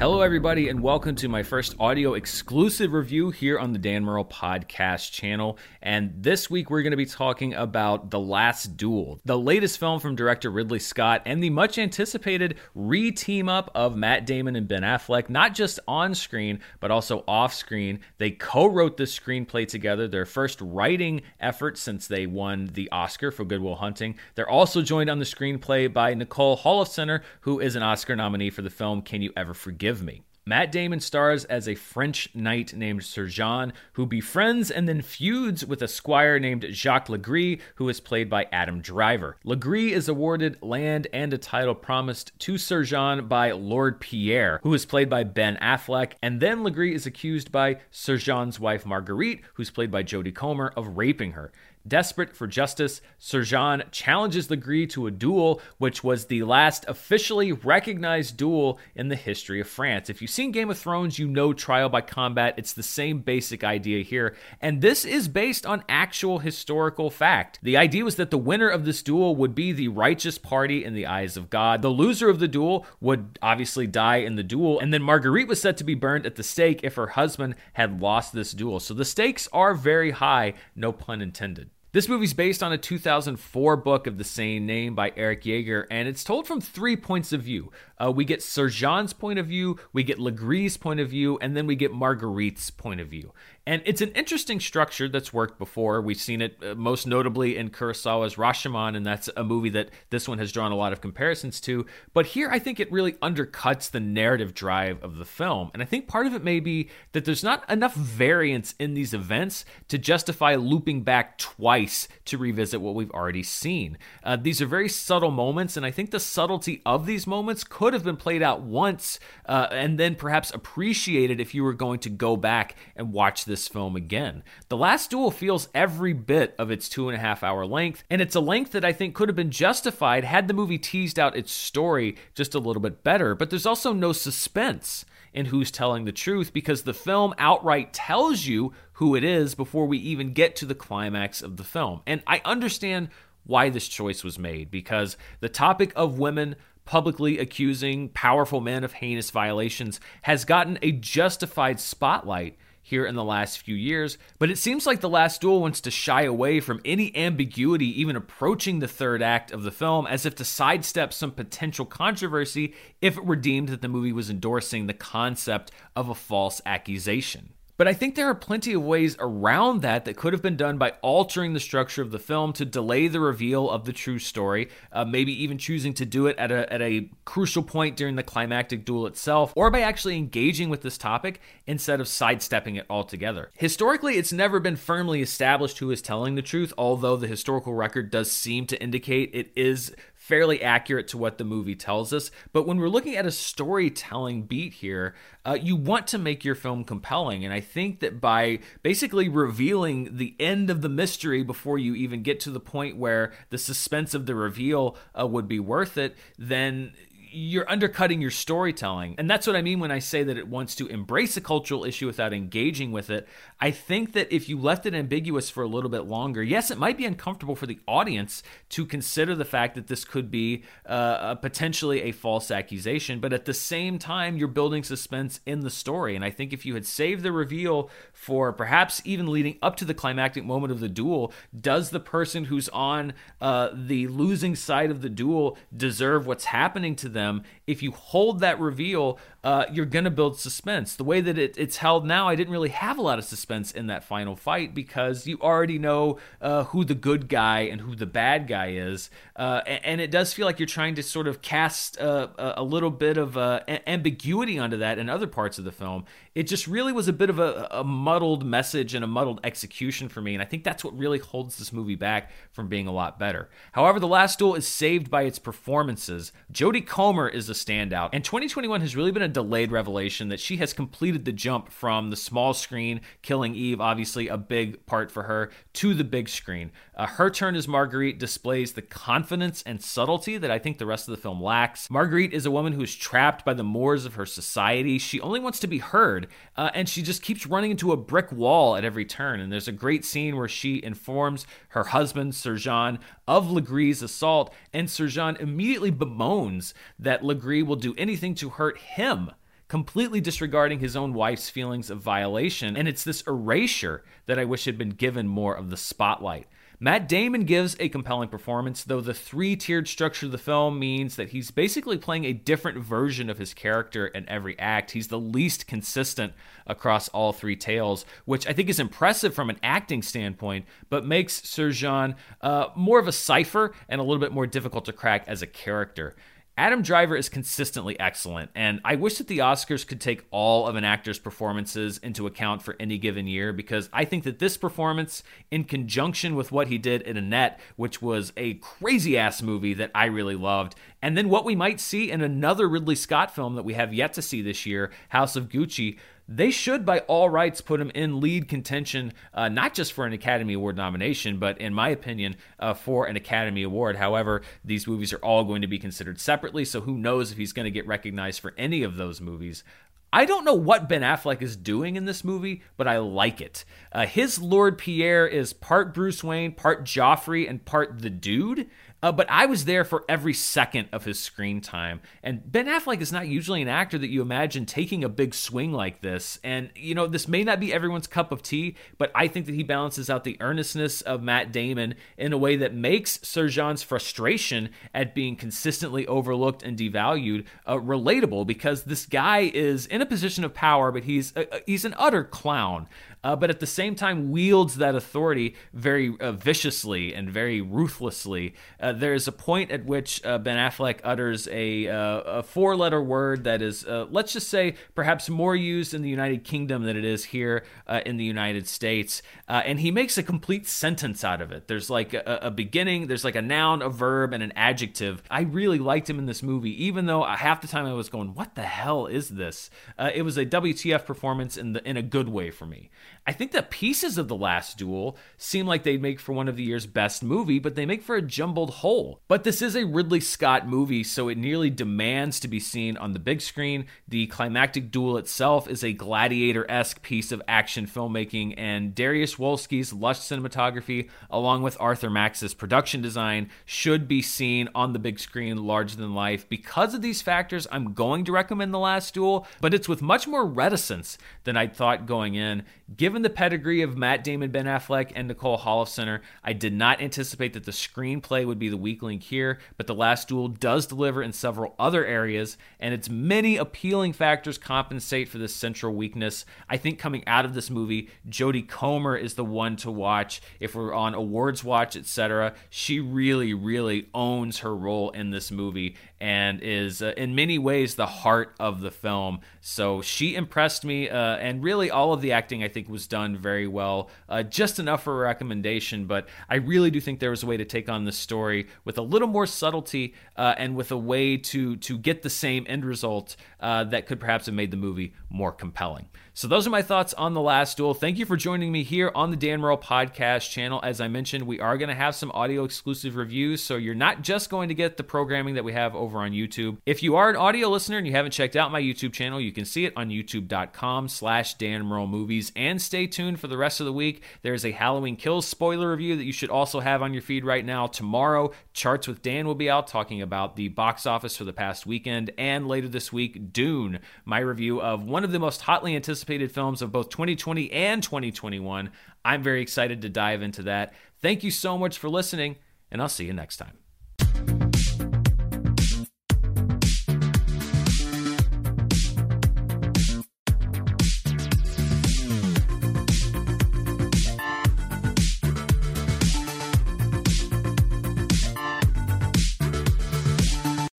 Hello, everybody, and welcome to my first audio exclusive review here on the Dan Murrell Podcast channel. And this week, we're going to be talking about The Last Duel, the latest film from director Ridley Scott, and the much anticipated re team up of Matt Damon and Ben Affleck, not just on screen, but also off screen. They co wrote this screenplay together, their first writing effort since they won the Oscar for Good Will Hunting. They're also joined on the screenplay by Nicole Holofcener, who is an Oscar nominee for the film Can You Ever Forgive Me? Matt Damon stars as a French knight named Sir Jean, who befriends and then feuds with a squire named Jacques Le Gris, who is played by Adam Driver. Le Gris is awarded land and a title promised to Sir Jean by Lord Pierre, who is played by Ben Affleck, and then Le Gris is accused by Sir Jean's wife Marguerite, who's played by Jodie Comer, of raping her. Desperate for justice, Sir Jean challenges Le Gris to a duel, which was the last officially recognized duel in the history of France. If you've seen Game of Thrones, you know trial by combat. It's the same basic idea here. And this is based on actual historical fact. The idea was that the winner of this duel would be the righteous party in the eyes of God. The loser of the duel would obviously die in the duel. And then Marguerite was said to be burned at the stake if her husband had lost this duel. So the stakes are very high, no pun intended. This movie's based on a 2004 book of the same name by Eric Jager, and it's told from three points of view. Uh, we get Sir Jean's point of view, we get Le Gris's point of view, and then we get Marguerite's point of view. And it's an interesting structure that's worked before. We've seen it uh, most notably in Kurosawa's Rashomon, and that's a movie that this one has drawn a lot of comparisons to. But here, I think it really undercuts the narrative drive of the film. And I think part of it may be that there's not enough variance in these events to justify looping back twice to revisit what we've already seen. Uh, these are very subtle moments, and I think the subtlety of these moments could have been played out once uh, and then perhaps appreciated if you were going to go back and watch this film again. The Last Duel feels every bit of its two and a half hour length, and it's a length that I think could have been justified had the movie teased out its story just a little bit better. But there's also no suspense in who's telling the truth because the film outright tells you who it is before we even get to the climax of the film. And I understand why this choice was made because the topic of women publicly accusing powerful men of heinous violations has gotten a justified spotlight here in the last few years, but it seems like The Last Duel wants to shy away from any ambiguity even approaching the third act of the film as if to sidestep some potential controversy if it were deemed that the movie was endorsing the concept of a false accusation. But I think there are plenty of ways around that that could have been done by altering the structure of the film to delay the reveal of the true story, uh, maybe even choosing to do it at a, at a crucial point during the climactic duel itself, or by actually engaging with this topic instead of sidestepping it altogether. Historically, it's never been firmly established who is telling the truth, although the historical record does seem to indicate it is fairly accurate to what the movie tells us. But when we're looking at a storytelling beat here, uh, you want to make your film compelling. And I think that by basically revealing the end of the mystery before you even get to the point where the suspense of the reveal uh, would be worth it, then you're undercutting your storytelling. And that's what I mean when I say that it wants to embrace a cultural issue without engaging with it. I think that if you left it ambiguous for a little bit longer, yes, it might be uncomfortable for the audience to consider the fact that this could be uh, potentially a false accusation, but at the same time, you're building suspense in the story. And I think if you had saved the reveal for perhaps even leading up to the climactic moment of the duel, does the person who's on uh, the losing side of the duel deserve what's happening to them? If you hold that reveal, uh, you're going to build suspense. The way that it, it's held now, I didn't really have a lot of suspense in that final fight because you already know uh, who the good guy and who the bad guy is. Uh, and it does feel like you're trying to sort of cast uh, a little bit of uh, ambiguity onto that in other parts of the film. It just really was a bit of a, a muddled message and a muddled execution for me. And I think that's what really holds this movie back from being a lot better. However, The Last Duel is saved by its performances. Jodie Comer is a standout, and 2021 has really been a delayed revelation that she has completed the jump from the small screen, Killing Eve, obviously a big part for her, to the big screen. Uh, her turn as Marguerite displays the confidence and subtlety that I think the rest of the film lacks. Marguerite is a woman who is trapped by the mores of her society. She only wants to be heard, uh, and she just keeps running into a brick wall at every turn. And there's a great scene where she informs her husband, Sir Jean, of Le Gris's assault, and Sir Jean immediately bemoans that Le Gris will do anything to hurt him completely disregarding his own wife's feelings of violation. And it's this erasure that I wish had been given more of the spotlight. Matt Damon gives a compelling performance, though the three tiered structure of the film means that he's basically playing a different version of his character in every act. He's the least consistent across all three tales, which I think is impressive from an acting standpoint, but makes Sir Jean uh, more of a cipher and a little bit more difficult to crack as a character. Adam Driver is consistently excellent, and I wish that the Oscars could take all of an actor's performances into account for any given year because I think that this performance, in conjunction with what he did in Annette, which was a crazy ass movie that I really loved, and then what we might see in another Ridley Scott film that we have yet to see this year, House of Gucci, they should, by all rights, put him in lead contention, uh, not just for an Academy Award nomination, but in my opinion, uh, for an Academy Award. However, these movies are all going to be considered separately, so who knows if he's going to get recognized for any of those movies. I don't know what Ben Affleck is doing in this movie, but I like it. Uh, his Lord Pierre is part Bruce Wayne, part Joffrey, and part the dude. Uh, but I was there for every second of his screen time. And Ben Affleck is not usually an actor that you imagine taking a big swing like this. And, you know, this may not be everyone's cup of tea, but I think that he balances out the earnestness of Matt Damon in a way that makes Sir Jean's frustration at being consistently overlooked and devalued uh, relatable because this guy is in a position of power, but he's, uh, uh he's an utter clown uh, but at the same time wields that authority very uh, viciously and very ruthlessly. Uh, there is a point at which uh, Ben Affleck utters a, uh, a four letter word that is, uh, let's just say, perhaps more used in the United Kingdom than it is here in the United States. and he makes a complete sentence out of it. There's like a, a, beginning, there's like a noun, a verb, and an adjective. I really liked him in this movie, even though half the time I was going, what the hell is this? it was a WTF performance in, the, in a good way for me. I think the pieces of The Last Duel seem like they'd make for one of the year's best movie, but they make for a jumbled whole. But this is a Ridley Scott movie, so it nearly demands to be seen on the big screen. The climactic duel itself is a gladiator esque piece of action filmmaking, and Darius Wolski's lush cinematography, along with Arthur Max's production design, should be seen on the big screen larger than life. Because of these factors, I'm going to recommend The Last Duel, but it's with much more reticence than I thought going in. Given the pedigree of Matt Damon, Ben Affleck, and Nicole Holofcener, I did not anticipate that the screenplay would be the weak link here, but The Last Duel does deliver in several other areas, and its many appealing factors compensate for this central weakness. I think coming out of this movie, Jodie Comer is the one to watch. If we're on awards watch, etc., she really, really owns her role in this movie and is uh, in many ways the heart of the film. So she impressed me, uh, and really all of the acting I think was done very well. Uh, just enough for a recommendation, but I really do think there was a way to take on this story with a little more subtlety uh, and with a way to to get the same end result uh, that could perhaps have made the movie more compelling. So those are my thoughts on The Last Duel. Thank you for joining me here on the Dan Murrell Podcast channel. As I mentioned, we are going to have some audio exclusive reviews, so you're not just going to get the programming that we have over on YouTube. If you are an audio listener and you haven't checked out my YouTube channel, you can see it on youtube.com slash Dan Murrell Movies. And stay tuned for the rest of the week. There's a Halloween Kills spoiler review that you should also have on your feed right now. Tomorrow, Charts with Dan will be out talking about the box office for the past weekend. And later this week, Dune, my review of one of the most hotly anticipated anticipated films of both 2020 and 2021. I'm very excited to dive into that. Thank you so much for listening, and I'll see you next time.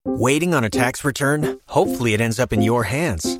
Waiting on a tax return? Hopefully, it ends up in your hands